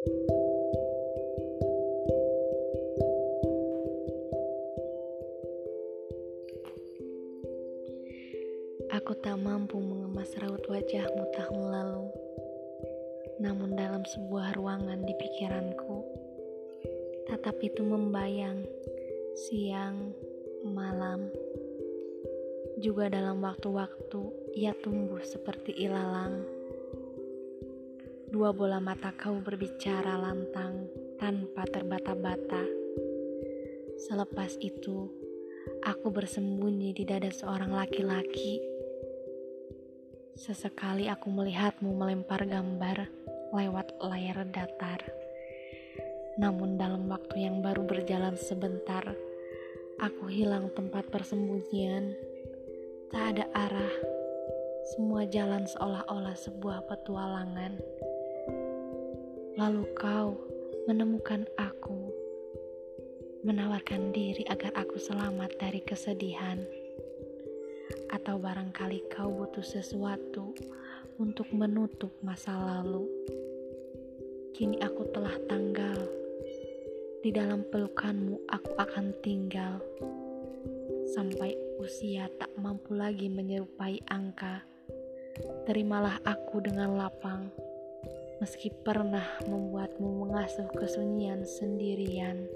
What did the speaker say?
Aku tak mampu mengemas raut wajahmu tahun lalu. Namun dalam sebuah ruangan di pikiranku, tatap itu membayang siang, malam. Juga dalam waktu-waktu ia tumbuh seperti ilalang. Dua bola mata kau berbicara lantang tanpa terbata-bata. Selepas itu, aku bersembunyi di dada seorang laki-laki. Sesekali aku melihatmu melempar gambar lewat layar datar. Namun dalam waktu yang baru berjalan sebentar, aku hilang tempat persembunyian. Tak ada arah. Semua jalan seolah-olah sebuah petualangan. Lalu kau menemukan aku, menawarkan diri agar aku selamat dari kesedihan. Atau barangkali kau butuh sesuatu untuk menutup masa lalu. Kini aku telah tanggal. Di dalam pelukanmu aku akan tinggal sampai usia tak mampu lagi menyerupai angka. Terimalah aku dengan lapang, meski pernah membuatmu mengasuh kesunyian sendirian.